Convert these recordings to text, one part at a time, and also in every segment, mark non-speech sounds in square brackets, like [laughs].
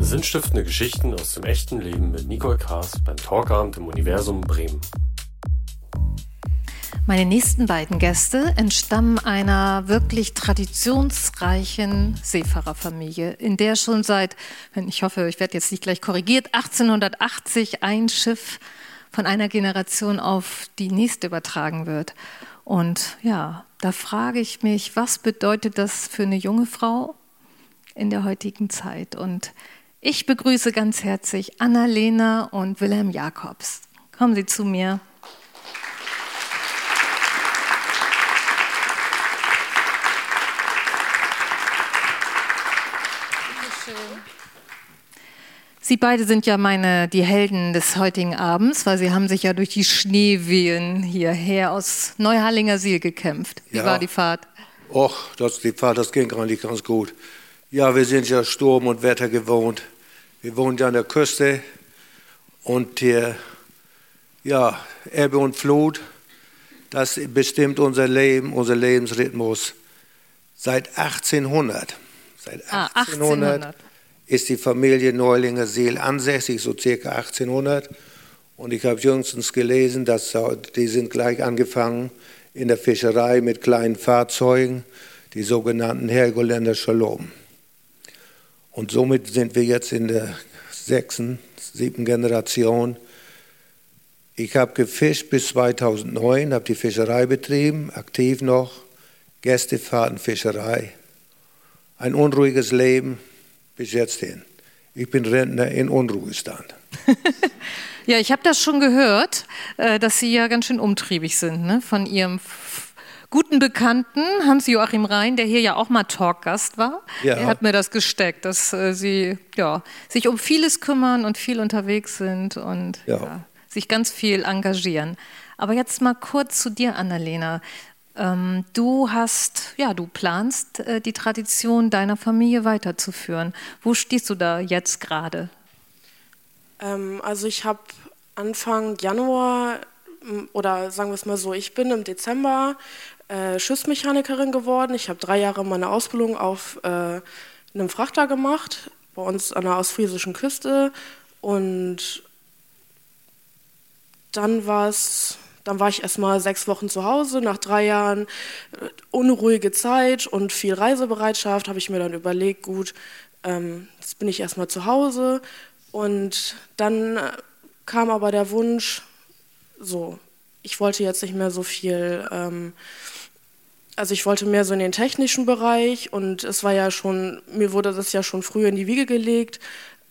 Sinnstiftende Geschichten aus dem echten Leben mit Nicole Kaas beim Talkabend im Universum Bremen. Meine nächsten beiden Gäste entstammen einer wirklich traditionsreichen Seefahrerfamilie, in der schon seit, ich hoffe, ich werde jetzt nicht gleich korrigiert, 1880 ein Schiff von einer Generation auf die nächste übertragen wird. Und ja, da frage ich mich, was bedeutet das für eine junge Frau in der heutigen Zeit? Und ich begrüße ganz herzlich Annalena und Wilhelm Jakobs. Kommen Sie zu mir. Sie beide sind ja meine, die Helden des heutigen Abends, weil Sie haben sich ja durch die Schneewehen hierher aus Neuhallinger Siel gekämpft. Wie ja. war die Fahrt? Och, das, die Fahrt, das ging eigentlich ganz gut. Ja, wir sind ja Sturm und Wetter gewohnt. Wir wohnen ja an der Küste und hier, ja, Ebbe und Flut, das bestimmt unser Leben, unser Lebensrhythmus seit 1800. Seit 1800. Ah, 1800 ist die Familie Neulinger Seel ansässig, so circa 1800. Und ich habe jüngstens gelesen, dass die sind gleich angefangen in der Fischerei mit kleinen Fahrzeugen, die sogenannten Helgoländer Shalom. Und somit sind wir jetzt in der sechsten, siebten Generation. Ich habe gefischt bis 2009, habe die Fischerei betrieben, aktiv noch, Gästefahrtenfischerei. Ein unruhiges Leben, bis jetzt hin. Ich bin Rentner in Unruhestand. [laughs] ja, ich habe das schon gehört, äh, dass Sie ja ganz schön umtriebig sind ne? von Ihrem guten Bekannten Hans-Joachim Rhein, der hier ja auch mal Talkgast war. Ja. Er hat mir das gesteckt, dass äh, Sie ja, sich um vieles kümmern und viel unterwegs sind und ja. Ja, sich ganz viel engagieren. Aber jetzt mal kurz zu dir, Annalena. Ähm, du hast, ja, du planst, äh, die Tradition deiner Familie weiterzuführen. Wo stehst du da jetzt gerade? Ähm, also ich habe Anfang Januar oder sagen wir es mal so, ich bin im Dezember äh, Schiffsmechanikerin geworden. Ich habe drei Jahre meine Ausbildung auf äh, einem Frachter gemacht, bei uns an der ostfriesischen Küste. Und dann war es dann war ich erst mal sechs Wochen zu Hause. Nach drei Jahren äh, unruhige Zeit und viel Reisebereitschaft habe ich mir dann überlegt, gut, ähm, jetzt bin ich erst mal zu Hause. Und dann äh, kam aber der Wunsch, so, ich wollte jetzt nicht mehr so viel, ähm, also ich wollte mehr so in den technischen Bereich und es war ja schon, mir wurde das ja schon früh in die Wiege gelegt,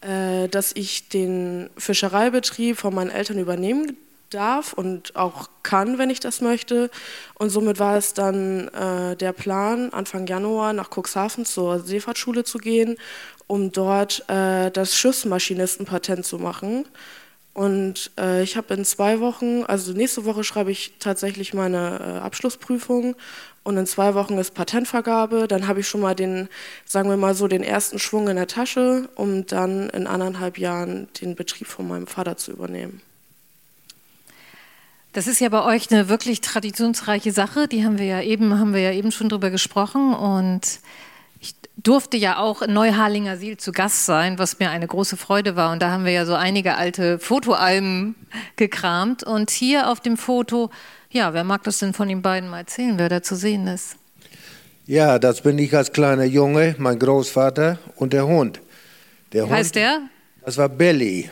äh, dass ich den Fischereibetrieb von meinen Eltern übernehmen darf und auch kann, wenn ich das möchte. Und somit war es dann äh, der Plan, Anfang Januar nach Cuxhaven zur Seefahrtschule zu gehen, um dort äh, das Schiffsmaschinistenpatent zu machen. Und äh, ich habe in zwei Wochen, also nächste Woche schreibe ich tatsächlich meine äh, Abschlussprüfung und in zwei Wochen ist Patentvergabe. Dann habe ich schon mal den, sagen wir mal so, den ersten Schwung in der Tasche, um dann in anderthalb Jahren den Betrieb von meinem Vater zu übernehmen. Das ist ja bei euch eine wirklich traditionsreiche Sache. Die haben wir ja eben, haben wir ja eben schon drüber gesprochen. Und ich durfte ja auch in Neuharlinger Siel zu Gast sein, was mir eine große Freude war. Und da haben wir ja so einige alte Fotoalben gekramt. Und hier auf dem Foto, ja, wer mag das denn von den beiden mal erzählen, wer da zu sehen ist? Ja, das bin ich als kleiner Junge, mein Großvater und der Hund. Der Wie Hund, heißt der? Das war Belly.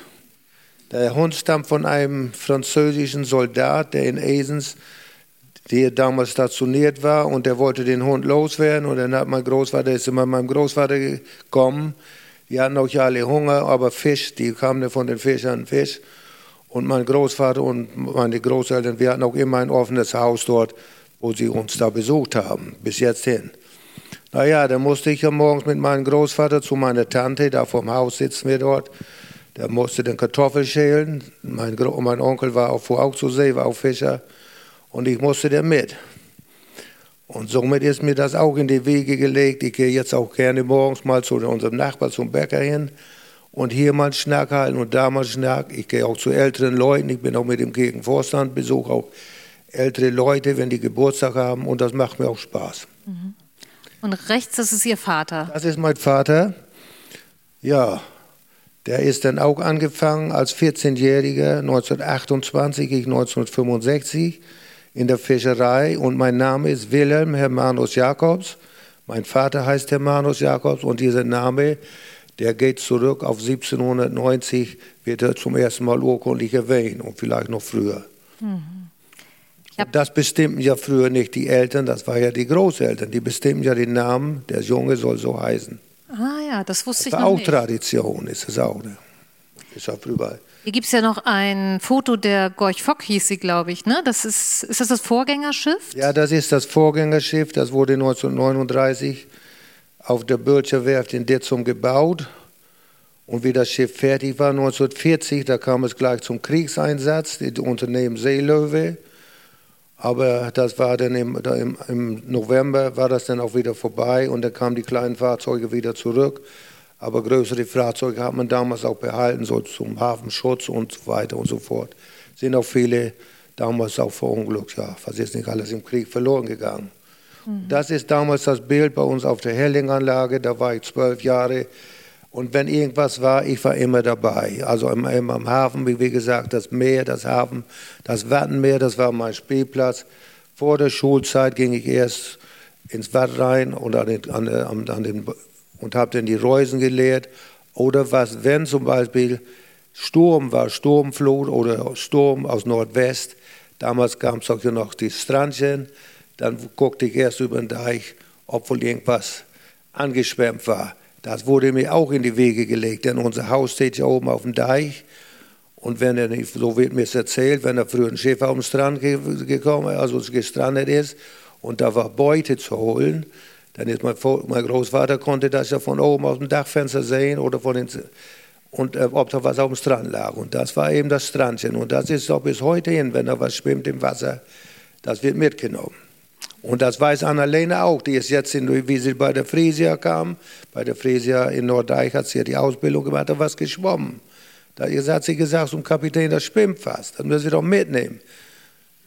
Der Hund stammt von einem französischen Soldat, der in Esens, der damals stationiert war, und der wollte den Hund loswerden. Und dann hat mein Großvater, ist immer meinem Großvater gekommen. Die hatten auch ja alle Hunger, aber Fisch, die kamen von den Fischern Fisch. Und mein Großvater und meine Großeltern, wir hatten auch immer ein offenes Haus dort, wo sie uns da besucht haben, bis jetzt hin. Naja, dann musste ich ja morgens mit meinem Großvater zu meiner Tante, da vorm Haus sitzen wir dort. Der musste den Kartoffel schälen. Mein, mein Onkel war auch, fuhr auch zur See, war auch Fischer. Und ich musste der mit. Und somit ist mir das auch in die Wege gelegt. Ich gehe jetzt auch gerne morgens mal zu unserem Nachbar, zum Bäcker hin und hier mal einen Schnack halten und da mal einen Schnack. Ich gehe auch zu älteren Leuten. Ich bin auch mit dem Gegenvorstand, besuche auch ältere Leute, wenn die Geburtstag haben und das macht mir auch Spaß. Und rechts, das ist Ihr Vater? Das ist mein Vater. Ja, Der ist dann auch angefangen als 14-Jähriger, 1928, ich 1965 in der Fischerei und mein Name ist Wilhelm Hermanus Jakobs. Mein Vater heißt Hermanus Jakobs und dieser Name, der geht zurück auf 1790, wird er zum ersten Mal urkundlich erwähnt und vielleicht noch früher. Mhm. Das bestimmten ja früher nicht die Eltern, das war ja die Großeltern, die bestimmten ja den Namen, der Junge soll so heißen. Ah ja, das wusste das ich noch auch nicht. Tradition, ist es auch. Ne? Ist auch überall. Hier gibt es ja noch ein Foto der Gorch Fock, hieß sie, glaube ich. Ne? Das ist, ist das das Vorgängerschiff? Ja, das ist das Vorgängerschiff. Das wurde 1939 auf der Bölscher Werft in Ditzum gebaut. Und wie das Schiff fertig war, 1940, da kam es gleich zum Kriegseinsatz, das Unternehmen Seelöwe. Aber das war dann im, im, im, November war das dann auch wieder vorbei und dann kamen die kleinen Fahrzeuge wieder zurück. Aber größere Fahrzeuge hat man damals auch behalten, so zum Hafenschutz und so weiter und so fort. Sind auch viele damals auch verunglückt, ja, was ist nicht alles im Krieg verloren gegangen. Mhm. Das ist damals das Bild bei uns auf der Hellinganlage, da war ich zwölf Jahre. Und wenn irgendwas war, ich war immer dabei. Also immer, immer am Hafen, wie gesagt, das Meer, das Hafen, das Wattenmeer, das war mein Spielplatz. Vor der Schulzeit ging ich erst ins Watt rein und, an den, an, an den, und habe dann die Reusen gelehrt. Oder was, wenn zum Beispiel Sturm war, Sturmflut oder Sturm aus Nordwest, damals gab es auch noch die Strandchen, dann guckte ich erst über den Deich, ob wohl irgendwas angeschwemmt war. Das wurde mir auch in die Wege gelegt, denn unser Haus steht ja oben auf dem Deich. Und wenn er nicht, so wird mir es erzählt, wenn er früher ein auf den Strand gekommen, also gestrandet ist und da war Beute zu holen, dann ist mein, mein Großvater konnte das ja von oben aus dem Dachfenster sehen oder von den, und äh, ob da was auf dem Strand lag. Und das war eben das Strandchen. Und das ist so bis heute hin, wenn da was schwimmt im Wasser, das wird mitgenommen. Und das weiß Annalena auch, die ist jetzt, in, wie sie bei der Friesia kam, bei der Friesia in Nordeich hat sie ja die Ausbildung gemacht, da was geschwommen. Da hat sie gesagt zum Kapitän, das schwimmt fast, das müssen wir doch mitnehmen.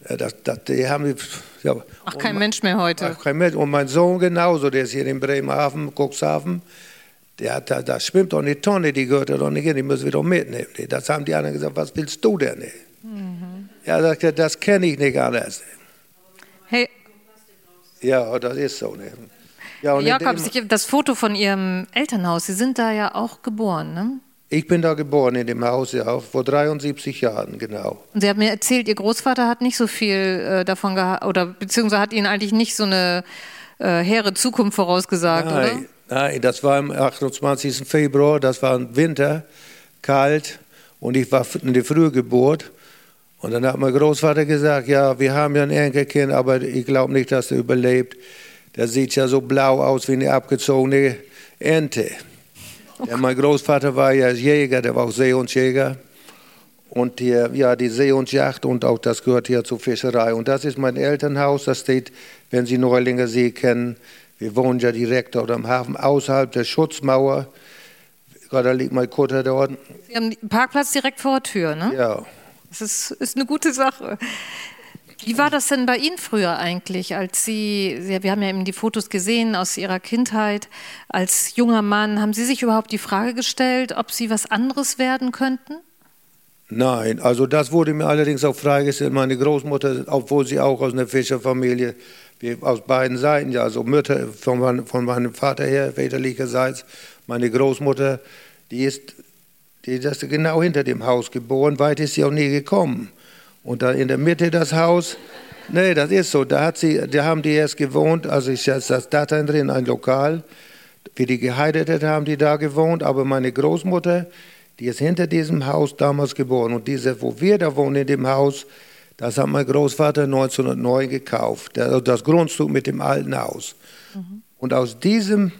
Das, das, die haben, ja, Ach, kein Mensch mehr heute. Ach, kein Mensch. Und mein Sohn genauso, der ist hier in Bremerhaven, Cuxhaven, der hat, da, da schwimmt doch eine Tonne, die gehört doch nicht hin, die müssen wir doch mitnehmen. Das haben die anderen gesagt, was willst du denn? Mhm. Ja, das, das kenne ich nicht anders. Hey, ja, das ist so. Ne? Ja, Jakob, das Foto von Ihrem Elternhaus, Sie sind da ja auch geboren, ne? Ich bin da geboren in dem Haus, ja, vor 73 Jahren, genau. Und Sie haben mir erzählt, Ihr Großvater hat nicht so viel äh, davon gehabt, oder beziehungsweise hat Ihnen eigentlich nicht so eine äh, hehre Zukunft vorausgesagt, nein, oder? Nein, das war am 28. Februar, das war ein Winter, kalt und ich war in der Frühgeburt. Und dann hat mein Großvater gesagt, ja, wir haben ja ein Enkelkind, aber ich glaube nicht, dass er überlebt. Der sieht ja so blau aus wie eine abgezogene Ente. Ja, mein Großvater war ja Jäger, der war auch Seehundsjäger. Und die, ja, die Seehundsjacht und auch das gehört hier zur Fischerei. Und das ist mein Elternhaus, das steht, wenn Sie Neulinger See kennen, wir wohnen ja direkt dort am Hafen, außerhalb der Schutzmauer. Da liegt mein Kutter dort. Sie haben einen Parkplatz direkt vor der Tür, ne? Ja. Das ist, ist eine gute Sache. Wie war das denn bei Ihnen früher eigentlich, als Sie, wir haben ja eben die Fotos gesehen aus Ihrer Kindheit, als junger Mann, haben Sie sich überhaupt die Frage gestellt, ob Sie was anderes werden könnten? Nein, also das wurde mir allerdings auch freigestellt. Meine Großmutter, obwohl sie auch aus einer Fischerfamilie, aus beiden Seiten, ja, also Mütter von, von meinem Vater her, väterlicherseits, meine Großmutter, die ist die ist genau hinter dem Haus geboren, weit ist sie auch nie gekommen. Und da in der Mitte das Haus, nee, das ist so, da, hat sie, da haben die erst gewohnt, also ist jetzt das Datein drin, ein Lokal. Wie die geheiratet haben, die da gewohnt, aber meine Großmutter, die ist hinter diesem Haus damals geboren. Und diese, wo wir da wohnen, in dem Haus, das hat mein Großvater 1909 gekauft, also das Grundstück mit dem alten Haus. Mhm. Und aus diesem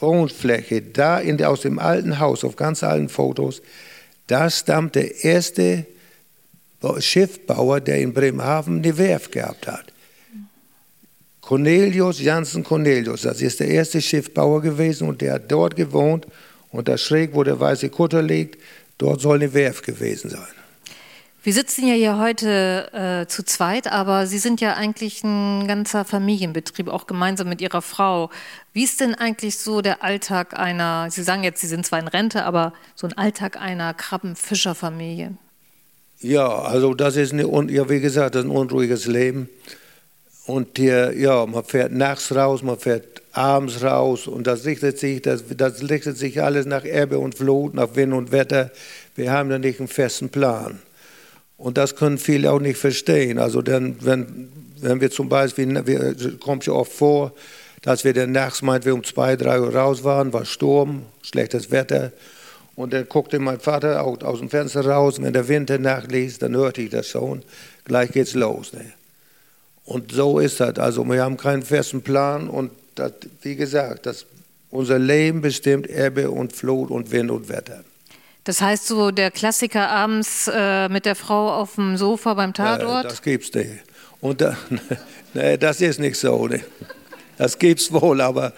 Wohnfläche, da in, aus dem alten Haus, auf ganz alten Fotos, da stammt der erste Schiffbauer, der in Bremerhaven eine Werft gehabt hat. Cornelius Janssen Cornelius, das ist der erste Schiffbauer gewesen und der hat dort gewohnt und da schräg, wo der weiße Kutter liegt, dort soll eine Werft gewesen sein. Wir sitzen ja hier heute äh, zu zweit, aber Sie sind ja eigentlich ein ganzer Familienbetrieb, auch gemeinsam mit Ihrer Frau. Wie ist denn eigentlich so der Alltag einer, Sie sagen jetzt, Sie sind zwar in Rente, aber so ein Alltag einer Krabbenfischerfamilie? Ja, also das ist eine, ja, wie gesagt, ein unruhiges Leben. Und hier, ja, man fährt nachts raus, man fährt abends raus und das richtet sich, das, das richtet sich alles nach Ebbe und Flut, nach Wind und Wetter. Wir haben da nicht einen festen Plan. Und das können viele auch nicht verstehen. Also dann, wenn, wenn wir zum Beispiel, wir, kommt ja oft vor, dass wir dann nachts, meint wir um zwei, drei Uhr raus waren, war Sturm, schlechtes Wetter. Und dann guckte mein Vater auch aus dem Fenster raus, und wenn der Wind nachließ, dann hörte ich das schon, gleich geht's los. Ne? Und so ist das. Also wir haben keinen festen Plan und das, wie gesagt, das, unser Leben bestimmt Ebbe und Flut und Wind und Wetter. Das heißt so der Klassiker abends äh, mit der Frau auf dem Sofa beim Tatort? Äh, das gibt's nicht. Und da, [laughs] nee, das ist nicht so. Ne? Das gibt's wohl, aber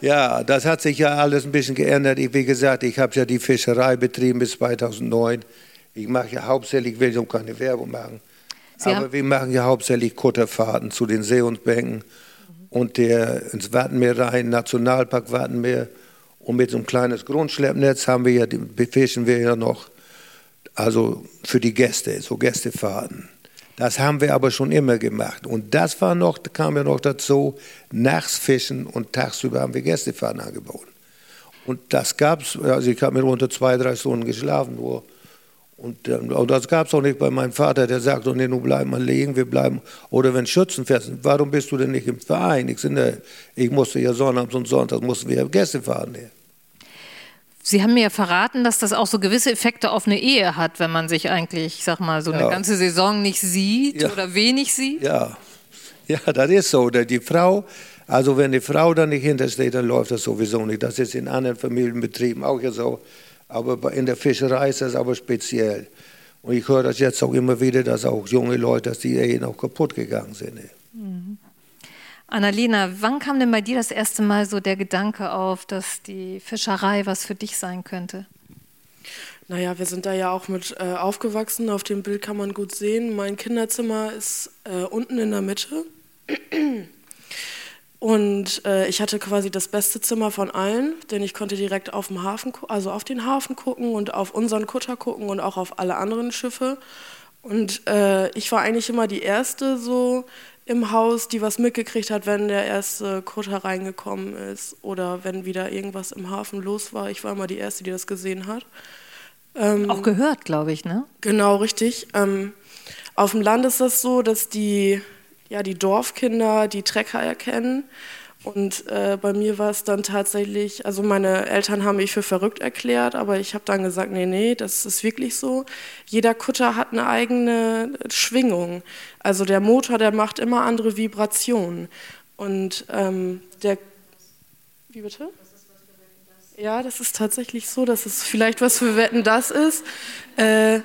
ja, das hat sich ja alles ein bisschen geändert. Ich, wie gesagt, ich habe ja die Fischerei betrieben bis 2009. Ich mache ja hauptsächlich, ich will so keine Werbung machen, Sie aber wir machen ja hauptsächlich Kutterfahrten zu den Seehundsbänken und der, ins Wattenmeer rein, Nationalpark Wattenmeer. Und mit so einem kleines Grundschleppnetz haben wir ja, befischen wir ja noch, also für die Gäste, so Gästefahrten. Das haben wir aber schon immer gemacht. Und das war noch, kam ja noch dazu, nachts fischen und tagsüber haben wir Gästefahrten angeboten. Und das gab es, also ich habe mir unter zwei, drei Stunden geschlafen nur. Und, und das gab es auch nicht bei meinem Vater, der sagt, nee, nun bleib mal liegen, wir bleiben. Oder wenn Schützenfest, warum bist du denn nicht im Verein? Ich, sage, ich musste ja sonnabends und sonntags mussten wir Gäste fahren. Ja. Sie haben mir ja verraten, dass das auch so gewisse Effekte auf eine Ehe hat, wenn man sich eigentlich, ich sag mal, so eine ganze Saison nicht sieht ja. oder wenig sieht. Ja, ja, das ist so. Die Frau, also wenn die Frau da nicht hintersteht, dann läuft das sowieso nicht. Das ist in anderen Familienbetrieben auch ja so. Aber in der Fischerei ist das aber speziell. Und ich höre das jetzt auch immer wieder, dass auch junge Leute, dass die Ehen auch kaputt gegangen sind. Mhm. Annalena, wann kam denn bei dir das erste Mal so der Gedanke auf, dass die Fischerei was für dich sein könnte? Naja, wir sind da ja auch mit äh, aufgewachsen. Auf dem Bild kann man gut sehen. Mein Kinderzimmer ist äh, unten in der Mitte. Und äh, ich hatte quasi das beste Zimmer von allen, denn ich konnte direkt auf, dem Hafen, also auf den Hafen gucken und auf unseren Kutter gucken und auch auf alle anderen Schiffe. Und äh, ich war eigentlich immer die Erste so im Haus, die was mitgekriegt hat, wenn der erste Kutter reingekommen ist oder wenn wieder irgendwas im Hafen los war. Ich war immer die Erste, die das gesehen hat. Ähm, Auch gehört, glaube ich, ne? Genau, richtig. Ähm, auf dem Land ist das so, dass die, ja, die Dorfkinder die Trecker erkennen und äh, bei mir war es dann tatsächlich, also meine Eltern haben mich für verrückt erklärt, aber ich habe dann gesagt, nee, nee, das ist wirklich so. Jeder Kutter hat eine eigene Schwingung. Also der Motor, der macht immer andere Vibrationen. Und ähm, der, wie bitte? Ja, das ist tatsächlich so, dass es vielleicht was für Wetten das ist. Äh,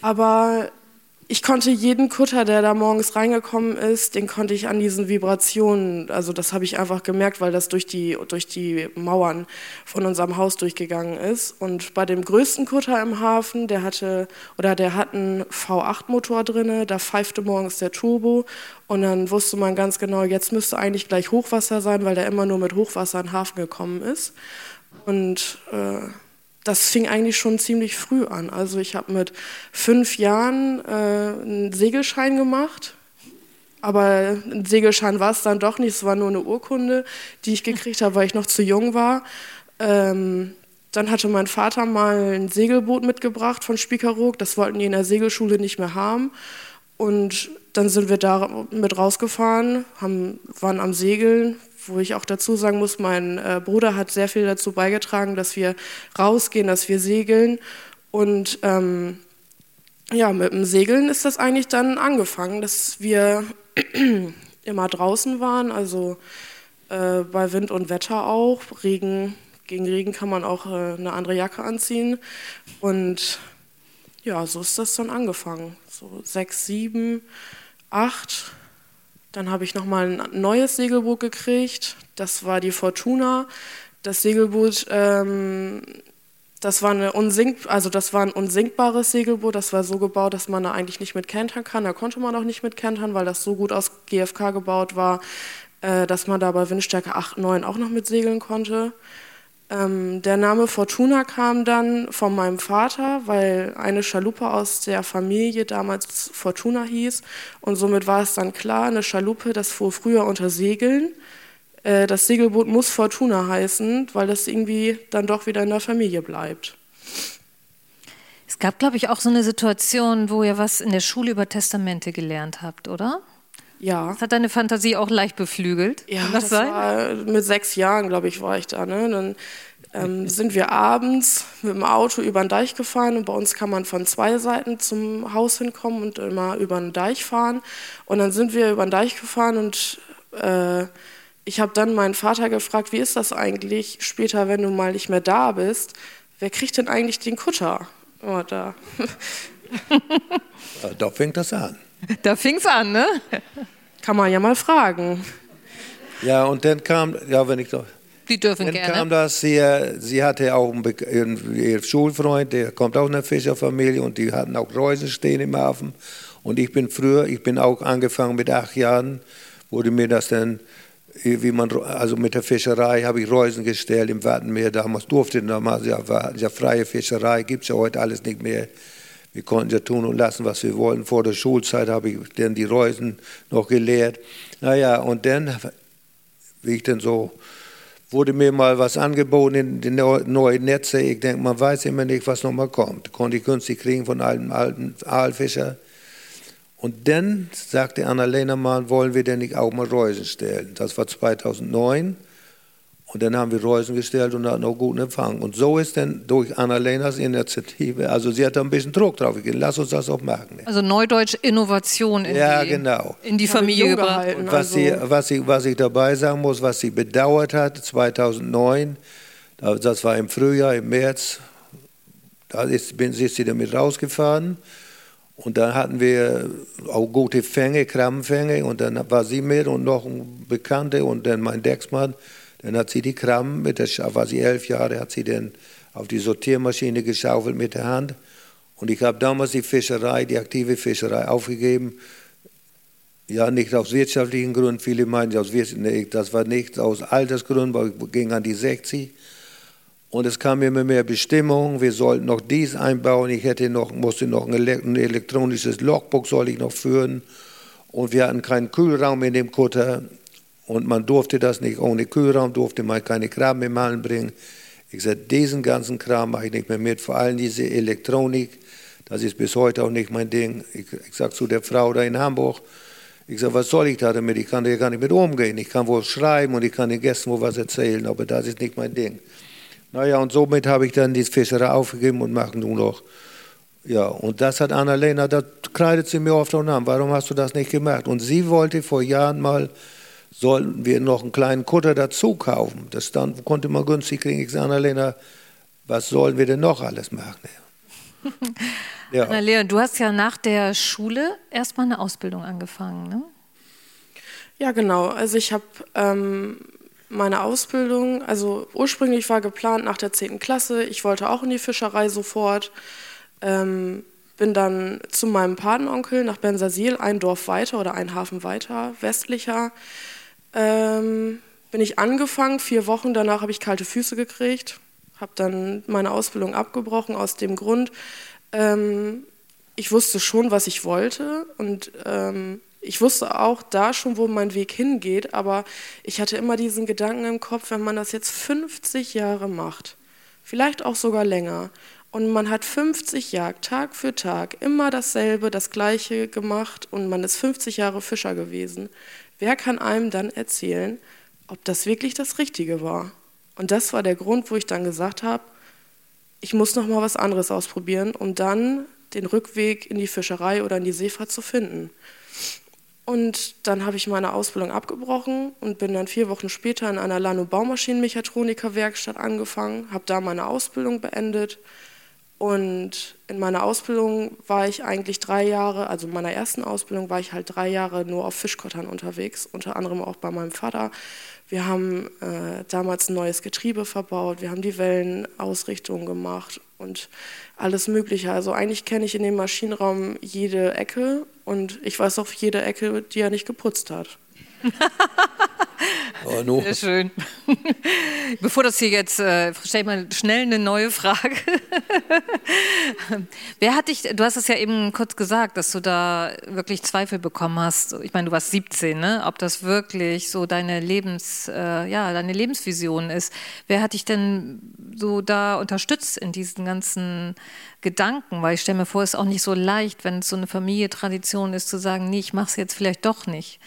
aber ich konnte jeden Kutter, der da morgens reingekommen ist, den konnte ich an diesen Vibrationen, also das habe ich einfach gemerkt, weil das durch die, durch die Mauern von unserem Haus durchgegangen ist. Und bei dem größten Kutter im Hafen, der hatte, oder der hat einen V8-Motor drin, da pfeifte morgens der Turbo und dann wusste man ganz genau, jetzt müsste eigentlich gleich Hochwasser sein, weil der immer nur mit Hochwasser in den Hafen gekommen ist. Und äh, das fing eigentlich schon ziemlich früh an. Also ich habe mit fünf Jahren äh, einen Segelschein gemacht. Aber ein Segelschein war es dann doch nicht. Es war nur eine Urkunde, die ich gekriegt habe, weil ich noch zu jung war. Ähm, dann hatte mein Vater mal ein Segelboot mitgebracht von Spiekeroog. Das wollten die in der Segelschule nicht mehr haben. Und dann sind wir da mit rausgefahren, haben, waren am Segeln, wo ich auch dazu sagen muss, mein äh, Bruder hat sehr viel dazu beigetragen, dass wir rausgehen, dass wir segeln. Und ähm, ja, mit dem Segeln ist das eigentlich dann angefangen, dass wir [clears throat] immer draußen waren, also äh, bei Wind und Wetter auch. Regen, gegen Regen kann man auch äh, eine andere Jacke anziehen. Und ja, so ist das dann angefangen. So sechs, sieben, acht dann habe ich nochmal ein neues Segelboot gekriegt. Das war die Fortuna. Das Segelboot ähm, Das war, eine unsink also das war ein unsinkbares Segelboot. Das war so gebaut, dass man da eigentlich nicht mit kentern kann. Da konnte man auch nicht mit kentern, weil das so gut aus GFK gebaut war, äh, dass man da bei Windstärke 8, 9 auch noch mit segeln konnte. Ähm, der Name Fortuna kam dann von meinem Vater, weil eine Schaluppe aus der Familie damals Fortuna hieß. Und somit war es dann klar, eine Schaluppe, das fuhr früher unter Segeln. Äh, das Segelboot muss Fortuna heißen, weil das irgendwie dann doch wieder in der Familie bleibt. Es gab, glaube ich, auch so eine Situation, wo ihr was in der Schule über Testamente gelernt habt, oder? Ja. Das hat deine Fantasie auch leicht beflügelt? Ja, das, das war mit sechs Jahren, glaube ich, war ich da. Ne? Dann ähm, sind wir abends mit dem Auto über den Deich gefahren und bei uns kann man von zwei Seiten zum Haus hinkommen und immer über den Deich fahren. Und dann sind wir über den Deich gefahren und äh, ich habe dann meinen Vater gefragt, wie ist das eigentlich später, wenn du mal nicht mehr da bist? Wer kriegt denn eigentlich den Kutter? Oh, da. [laughs] da fängt das an. [laughs] Da fing es an, ne? Kann man ja mal fragen. Ja, und dann kam, ja, wenn ich doch. Die dürfen dann gerne. kam das, sie, sie hatte auch einen, ihren Schulfreund, der kommt auch aus einer Fischerfamilie und die hatten auch Reusen stehen im Hafen. Und ich bin früher, ich bin auch angefangen mit acht Jahren, wurde mir das dann, wie man, also mit der Fischerei habe ich Reusen gestellt im Wattenmeer. Damals durfte damals ja, war ja freie Fischerei, gibt es ja heute alles nicht mehr. Wir konnten ja tun und lassen, was wir wollten. Vor der Schulzeit habe ich dann die Reusen noch gelehrt. Naja, und dann, wie ich dann so, wurde mir mal was angeboten in den neuen Netze. Ich denke, man weiß immer nicht, was nochmal kommt. Konnte ich günstig kriegen von einem alten Aalfischer. Und dann sagte Annalena mal, wollen wir denn nicht auch mal Reusen stellen? Das war 2009. Und dann haben wir Reusen gestellt und hatten auch guten Empfang. Und so ist dann durch Annalenas Initiative, also sie hat da ein bisschen Druck drauf gegeben, lass uns das auch machen. Also Neudeutsch Innovation in, ja, die, genau. in die Familie gebracht. Und was, also sie, was, ich, was ich dabei sagen muss, was sie bedauert hat, 2009, das war im Frühjahr, im März, da ist, bin, ist sie damit rausgefahren. Und dann hatten wir auch gute Fänge, Krabbenfänge. Und dann war sie mit und noch ein Bekannter und dann mein Decksmann. Dann hat sie die Krabben, mit der, war sie elf Jahre, hat sie dann auf die Sortiermaschine geschaufelt mit der Hand. Und ich habe damals die Fischerei, die aktive Fischerei aufgegeben. Ja, nicht aus wirtschaftlichen Gründen. Viele meinen, aus, das war nicht aus Altersgründen, weil ich ging an die 60. Und es kam immer mehr Bestimmungen, wir sollten noch dies einbauen. Ich hätte noch, musste noch ein elektronisches Logbook soll ich noch führen. Und wir hatten keinen Kühlraum in dem Kutter. Und man durfte das nicht ohne Kühlraum, durfte man keine Kram im Hallen bringen. Ich sagte, diesen ganzen Kram mache ich nicht mehr mit, vor allem diese Elektronik, das ist bis heute auch nicht mein Ding. Ich, ich sage zu der Frau da in Hamburg, ich sage, was soll ich da damit? Ich kann da gar nicht mit umgehen. Ich kann wohl schreiben und ich kann den Gästen wohl was erzählen, aber das ist nicht mein Ding. Naja, und somit habe ich dann die Fischerei aufgegeben und mache nur noch. Ja, und das hat Annalena, da kreidet sie mir oft auch an. Warum hast du das nicht gemacht? Und sie wollte vor Jahren mal sollten wir noch einen kleinen Kutter dazu kaufen. Das dann konnte man günstig kriegen. Ich sage, Annalena, was sollen wir denn noch alles machen? [laughs] ja. Annalena, du hast ja nach der Schule erstmal eine Ausbildung angefangen, ne? Ja, genau. Also ich habe ähm, meine Ausbildung, also ursprünglich war geplant nach der 10. Klasse, ich wollte auch in die Fischerei sofort. Ähm, bin dann zu meinem Patenonkel nach Bensasil, ein Dorf weiter oder ein Hafen weiter, westlicher ähm, bin ich angefangen, vier Wochen danach habe ich kalte Füße gekriegt, habe dann meine Ausbildung abgebrochen aus dem Grund, ähm, ich wusste schon, was ich wollte und ähm, ich wusste auch da schon, wo mein Weg hingeht, aber ich hatte immer diesen Gedanken im Kopf, wenn man das jetzt 50 Jahre macht, vielleicht auch sogar länger, und man hat 50 Jahre Tag für Tag immer dasselbe, das Gleiche gemacht und man ist 50 Jahre Fischer gewesen. Wer kann einem dann erzählen, ob das wirklich das Richtige war? Und das war der Grund, wo ich dann gesagt habe, ich muss noch mal was anderes ausprobieren, um dann den Rückweg in die Fischerei oder in die Seefahrt zu finden. Und dann habe ich meine Ausbildung abgebrochen und bin dann vier Wochen später in einer Lano Baumaschinenmechatroniker Werkstatt angefangen, habe da meine Ausbildung beendet Und in meiner Ausbildung war ich eigentlich drei Jahre, also in meiner ersten Ausbildung war ich halt drei Jahre nur auf Fischkottern unterwegs, unter anderem auch bei meinem Vater. Wir haben äh, damals ein neues Getriebe verbaut, wir haben die Wellenausrichtung gemacht und alles Mögliche. Also eigentlich kenne ich in dem Maschinenraum jede Ecke und ich weiß auch jede Ecke, die er nicht geputzt hat. [laughs] Oh, no. Sehr schön. [laughs] Bevor das hier jetzt, äh, stell ich mal schnell eine neue Frage. [laughs] Wer hat dich, du hast es ja eben kurz gesagt, dass du da wirklich Zweifel bekommen hast. Ich meine, du warst 17, ne? Ob das wirklich so deine Lebens, äh, ja, deine Lebensvision ist. Wer hat dich denn so da unterstützt in diesen ganzen Gedanken? Weil ich stelle mir vor, es ist auch nicht so leicht, wenn es so eine Familie-Tradition ist, zu sagen, nee, ich mache es jetzt vielleicht doch nicht.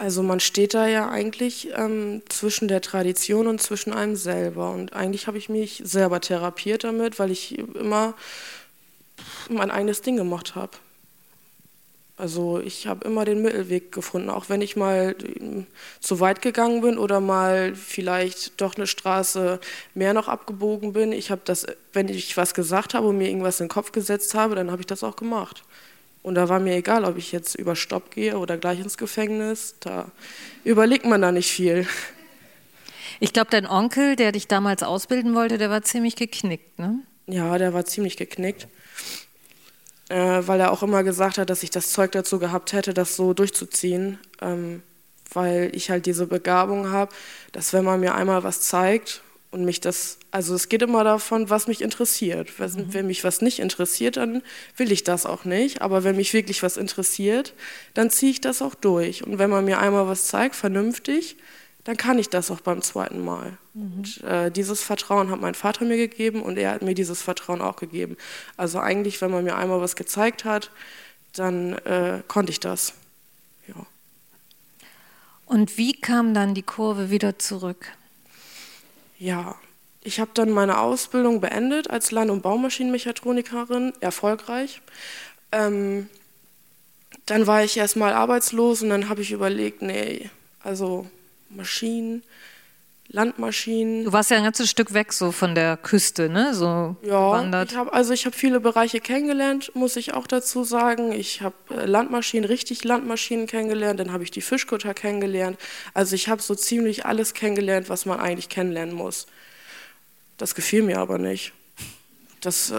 Also man steht da ja eigentlich ähm, zwischen der Tradition und zwischen einem selber. Und eigentlich habe ich mich selber therapiert damit, weil ich immer mein eigenes Ding gemacht habe. Also ich habe immer den Mittelweg gefunden, auch wenn ich mal ähm, zu weit gegangen bin oder mal vielleicht doch eine Straße mehr noch abgebogen bin. Ich habe das, wenn ich was gesagt habe und mir irgendwas in den Kopf gesetzt habe, dann habe ich das auch gemacht. Und da war mir egal, ob ich jetzt über Stopp gehe oder gleich ins Gefängnis. Da überlegt man da nicht viel. Ich glaube, dein Onkel, der dich damals ausbilden wollte, der war ziemlich geknickt, ne? Ja, der war ziemlich geknickt. Äh, weil er auch immer gesagt hat, dass ich das Zeug dazu gehabt hätte, das so durchzuziehen. Ähm, weil ich halt diese Begabung habe, dass wenn man mir einmal was zeigt und mich das, also es geht immer davon, was mich interessiert. Wenn, mhm. wenn, mich was nicht interessiert, dann will ich das auch nicht. Aber wenn mich wirklich was interessiert, dann ziehe ich das auch durch. Und wenn man mir einmal was zeigt, vernünftig, dann kann ich das auch beim zweiten Mal. Mhm. Und, äh, dieses Vertrauen hat mein Vater mir gegeben und er hat mir dieses Vertrauen auch gegeben. Also eigentlich, wenn man mir einmal was gezeigt hat, dann äh, konnte ich das. Ja. Und wie kam dann die Kurve wieder zurück? Ja, ich habe dann meine Ausbildung beendet als Land- und Baumaschinenmechatronikerin, erfolgreich. Ähm, dann war ich erstmal arbeitslos und dann habe ich überlegt, nee, also Maschinen, Landmaschinen. Du warst ja ein ganzes Stück weg so von der Küste, ne? So ja, gewandert. ich habe also ich habe viele Bereiche kennengelernt, muss ich auch dazu sagen. Ich habe äh, Landmaschinen, richtig Landmaschinen kennengelernt, dann habe ich die Fischkutter kennengelernt. Also ich habe so ziemlich alles kennengelernt, was man eigentlich kennenlernen muss. Das gefiel mir aber nicht. Das äh,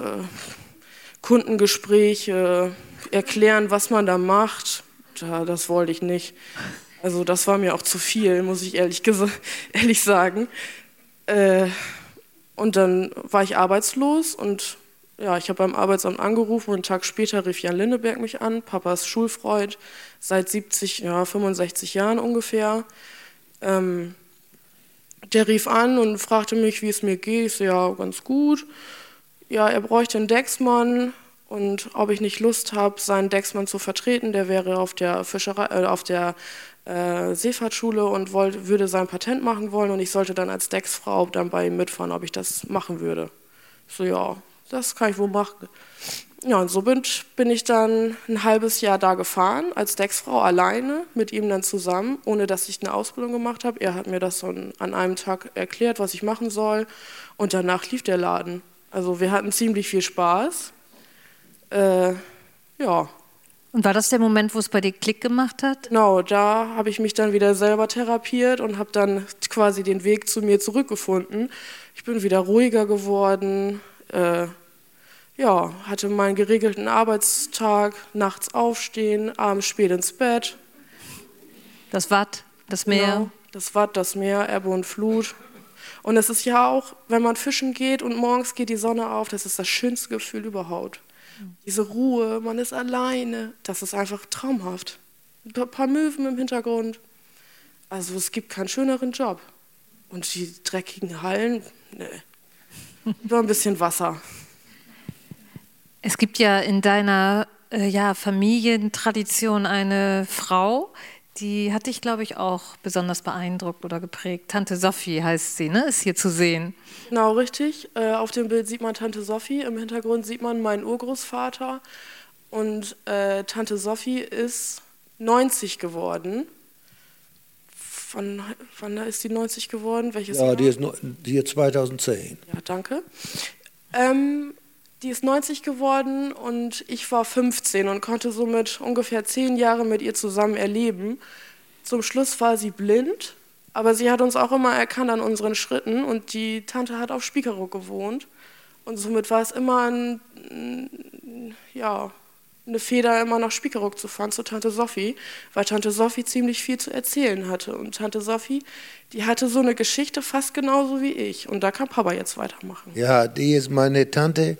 Kundengespräche, erklären, was man da macht, da, das wollte ich nicht. Also das war mir auch zu viel, muss ich ehrlich, [laughs] ehrlich sagen. Äh, und dann war ich arbeitslos und ja, ich habe beim Arbeitsamt angerufen und einen Tag später rief Jan Lindeberg mich an, Papas Schulfreund, seit 70, ja, 65 Jahren ungefähr. Ähm, der rief an und fragte mich, wie es mir geht. Ich so, ja, ganz gut. Ja, er bräuchte einen Decksmann und ob ich nicht Lust habe, seinen Decksmann zu vertreten. Der wäre auf der Fischerei, äh, auf der äh, Seefahrtschule und wollte, würde sein Patent machen wollen und ich sollte dann als Decksfrau dann bei ihm mitfahren, ob ich das machen würde. So, ja, das kann ich wohl machen. Ja, und so bin, bin ich dann ein halbes Jahr da gefahren, als Decksfrau alleine, mit ihm dann zusammen, ohne dass ich eine Ausbildung gemacht habe. Er hat mir das so an einem Tag erklärt, was ich machen soll. Und danach lief der Laden. Also wir hatten ziemlich viel Spaß. Äh, ja, und war das der Moment, wo es bei dir Klick gemacht hat? Genau, da habe ich mich dann wieder selber therapiert und habe dann quasi den Weg zu mir zurückgefunden. Ich bin wieder ruhiger geworden, äh, ja, hatte meinen geregelten Arbeitstag, nachts aufstehen, abends spät ins Bett. Das Watt, das Meer. Genau, das Watt, das Meer, Ebbe und Flut. Und es ist ja auch, wenn man fischen geht und morgens geht die Sonne auf, das ist das schönste Gefühl überhaupt. Diese Ruhe, man ist alleine, das ist einfach traumhaft. Ein paar Möwen im Hintergrund. Also es gibt keinen schöneren Job. Und die dreckigen Hallen, ne. Nur ein bisschen Wasser. Es gibt ja in deiner äh, ja, Familientradition eine Frau, die hat dich, glaube ich, auch besonders beeindruckt oder geprägt. Tante Sophie heißt sie, ne? Ist hier zu sehen. Genau, richtig. Äh, auf dem Bild sieht man Tante Sophie. Im Hintergrund sieht man meinen Urgroßvater. Und äh, Tante Sophie ist 90 geworden. Wann, wann ist die 90 geworden? Welches ja, Jahr? Die, ist, die ist 2010. Ja, danke. Ähm, die ist 90 geworden und ich war 15 und konnte somit ungefähr zehn Jahre mit ihr zusammen erleben. Zum Schluss war sie blind, aber sie hat uns auch immer erkannt an unseren Schritten und die Tante hat auf Spiekerow gewohnt. Und somit war es immer ein, ja, eine Feder, immer nach Spiekerow zu fahren zu Tante Sophie, weil Tante Sophie ziemlich viel zu erzählen hatte. Und Tante Sophie, die hatte so eine Geschichte fast genauso wie ich. Und da kann Papa jetzt weitermachen. Ja, die ist meine Tante.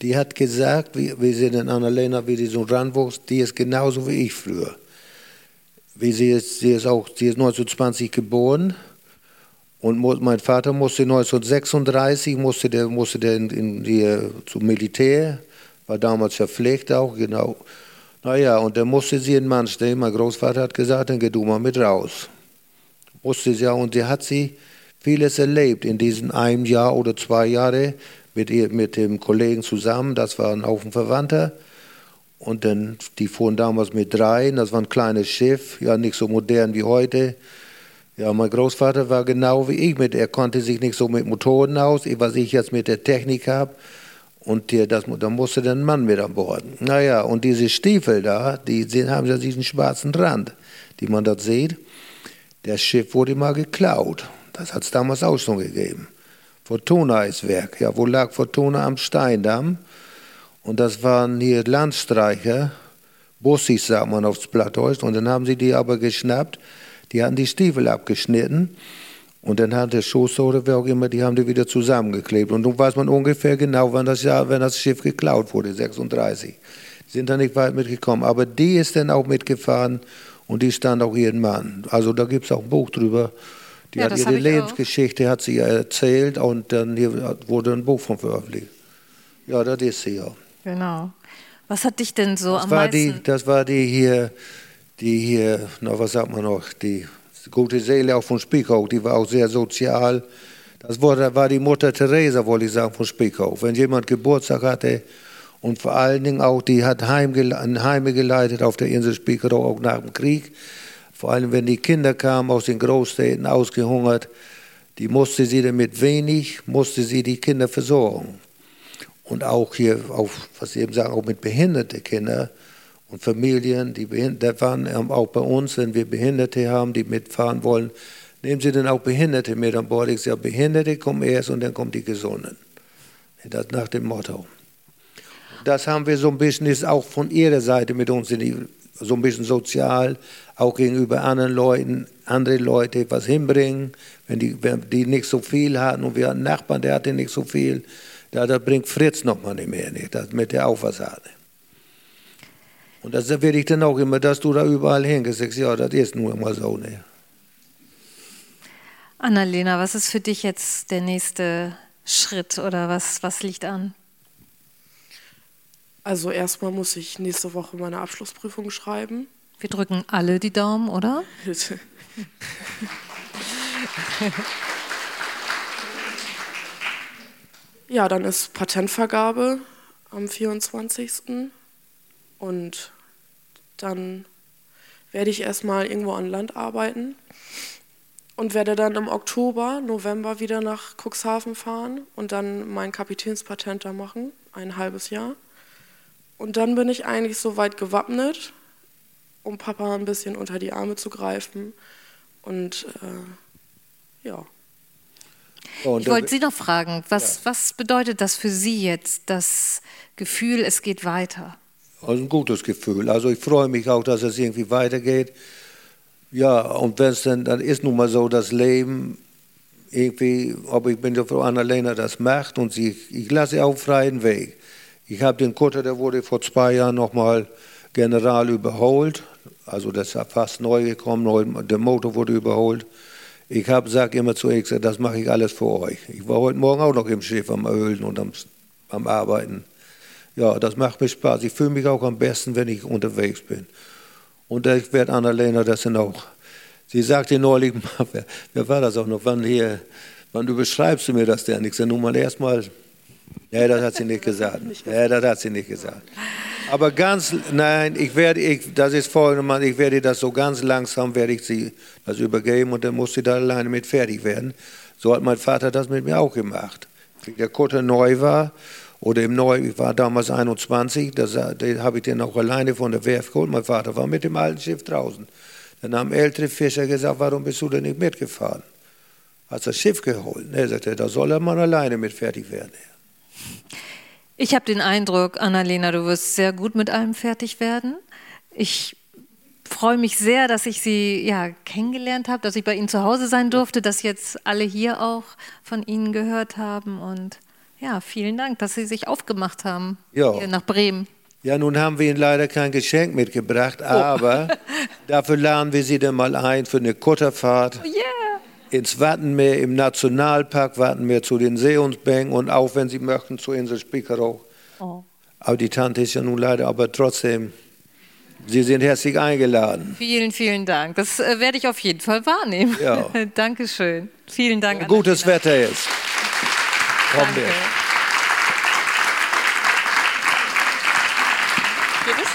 Die hat gesagt, wie, wie sie in Annalena, wie sie so ranwuchs, die ist genauso wie ich früher. Wie sie ist, sie ist auch, sie ist 1920 geboren. Und mein Vater musste 1936 musste der, musste der in, in die, zum Militär war damals verpflichtet auch, genau. Naja, und dann musste sie in Mann stehen. Mein Großvater hat gesagt, dann geh du mal mit raus. Musste sie ja, und sie hat sie vieles erlebt in diesen einem Jahr oder zwei Jahre mit, ihr, mit dem Kollegen zusammen. Das war ein Haufen Verwandter. Und dann, die fuhren damals mit drei, das war ein kleines Schiff, ja nicht so modern wie heute. Ja, mein Großvater war genau wie ich mit, er konnte sich nicht so mit Motoren aus, was ich jetzt mit der Technik habe. Und die, das, da musste ein Mann mit an Bord. Naja, und diese Stiefel da, die, haben ja diesen schwarzen Rand, die man dort sieht. Das Schiff wurde mal geklaut. Das hat es damals auch schon gegeben. Fortuna ist Werk. Ja, wo lag Fortuna? Am Steindamm. Und das waren hier Landstreicher, Bussis, sagt man aufs Plattdeutsch. Und dann haben sie die aber geschnappt. Die hatten die Stiefel abgeschnitten und dann hat der Schoß oder wer auch immer, die haben die wieder zusammengeklebt. Und nun weiß man ungefähr genau, wann das Jahr, wenn das Schiff geklaut wurde, 36. Die sind da nicht weit mitgekommen. Aber die ist dann auch mitgefahren und die stand auch ihren Mann. Also da gibt es auch ein Buch drüber. Die ja, hat ihre Lebensgeschichte, auch. hat sie erzählt und dann hier wurde ein Buch von veröffentlicht. Ja, das ist sie ja. Genau. Was hat dich denn so das am war meisten... Die, das war die hier, die hier, na was sagt man noch, die gute Seele auch von Spiekow, die war auch sehr sozial. Das war die Mutter Teresa, wollte ich sagen, von Spiekow. Wenn jemand Geburtstag hatte und vor allen Dingen auch, die hat Heime geleitet auf der Insel Spiekow, auch nach dem Krieg. Vor allem, wenn die Kinder kamen aus den Großstädten ausgehungert, die musste sie dann mit wenig, musste sie die Kinder versorgen. Und auch hier, auch, was Sie eben sagen, auch mit behinderten Kindern und Familien, die behindert waren, ähm, auch bei uns, wenn wir Behinderte haben, die mitfahren wollen, nehmen Sie dann auch Behinderte mit an Bord. Ich sage, Behinderte kommen erst und dann kommen die Gesunden. Das nach dem Motto. Das haben wir so ein bisschen, ist auch von Ihrer Seite mit uns so ein bisschen sozial, auch gegenüber anderen Leuten, andere Leute was hinbringen, wenn die, wenn die nicht so viel hatten und wir hatten Nachbarn, der hatte nicht so viel, da, da bringt Fritz noch mal nicht mehr, nicht, damit der auch was hatte. Und das werde ich dann auch immer, dass du da überall hingehst. Ja, das ist nur immer so. Ne? Annalena, was ist für dich jetzt der nächste Schritt oder was, was liegt an? Also erstmal muss ich nächste Woche meine Abschlussprüfung schreiben. Wir drücken alle die Daumen, oder? [laughs] Ja, dann ist Patentvergabe am 24. Und dann werde ich erstmal irgendwo an Land arbeiten und werde dann im Oktober, November wieder nach Cuxhaven fahren und dann mein Kapitänspatent da machen, ein halbes Jahr. Und dann bin ich eigentlich so weit gewappnet, um Papa ein bisschen unter die Arme zu greifen. Und äh, ja. Oh, ich wollte Sie noch fragen, was, ja. was bedeutet das für Sie jetzt, das Gefühl, es geht weiter? Also ein gutes Gefühl. Also ich freue mich auch, dass es irgendwie weitergeht. Ja, und wenn es dann, dann ist nun mal so, das Leben irgendwie, ob ich bin, Frau Annalena das macht und sie, ich lasse auch freien Weg. Ich habe den Kutter, der wurde vor zwei Jahren nochmal general überholt. Also das ist fast neu gekommen, der Motor wurde überholt. Ich habe sage immer zu X, das mache ich alles für euch. Ich war heute Morgen auch noch im Schiff am Ölen und am, am Arbeiten ja, das macht mir Spaß. Ich fühle mich auch am besten, wenn ich unterwegs bin. Und ich werde Annalena das dann auch. Sie sagte neulich, [laughs] wer, wer war das auch noch, wann hier, wann du beschreibst du mir das denn? Ich sage, nun mal erstmal, ja, das hat sie nicht [laughs] gesagt. Ja, das hat sie nicht gesagt. Aber ganz, nein, ich werde, ich, das ist folgendes, ich werde das so ganz langsam, werde ich sie das übergeben und dann muss sie da alleine mit fertig werden. So hat mein Vater das mit mir auch gemacht wie der Kutter neu war, oder im Neu, ich war damals 21, da, habe ich den auch alleine von der Werft geholt. Mein Vater war mit dem alten Schiff draußen. Dann haben ältere Fischer gesagt, warum bist du denn nicht mitgefahren? Hat das Schiff geholt. Er sagte, da soll er mal alleine mit fertig werden. Ich habe den Eindruck, Annalena, du wirst sehr gut mit allem fertig werden. Ich freue mich sehr, dass ich Sie ja, kennengelernt habe, dass ich bei Ihnen zu Hause sein durfte, dass jetzt alle hier auch von Ihnen gehört haben. Und ja, vielen Dank, dass Sie sich aufgemacht haben ja. hier nach Bremen. Ja, nun haben wir Ihnen leider kein Geschenk mitgebracht, oh. aber [laughs] dafür laden wir Sie dann mal ein für eine Kutterfahrt. Oh yeah. Ins Wattenmeer, im Nationalpark Wattenmeer zu den Seehundsbänken und auch, wenn Sie möchten, zur Insel Spiekerow. Oh. Aber die Tante ist ja nun leider, aber trotzdem Sie sind herzlich eingeladen. Vielen, vielen Dank. Das äh, werde ich auf jeden Fall wahrnehmen. Ja. [laughs] Dankeschön. Vielen Dank. Gutes Wetter jetzt. Danke.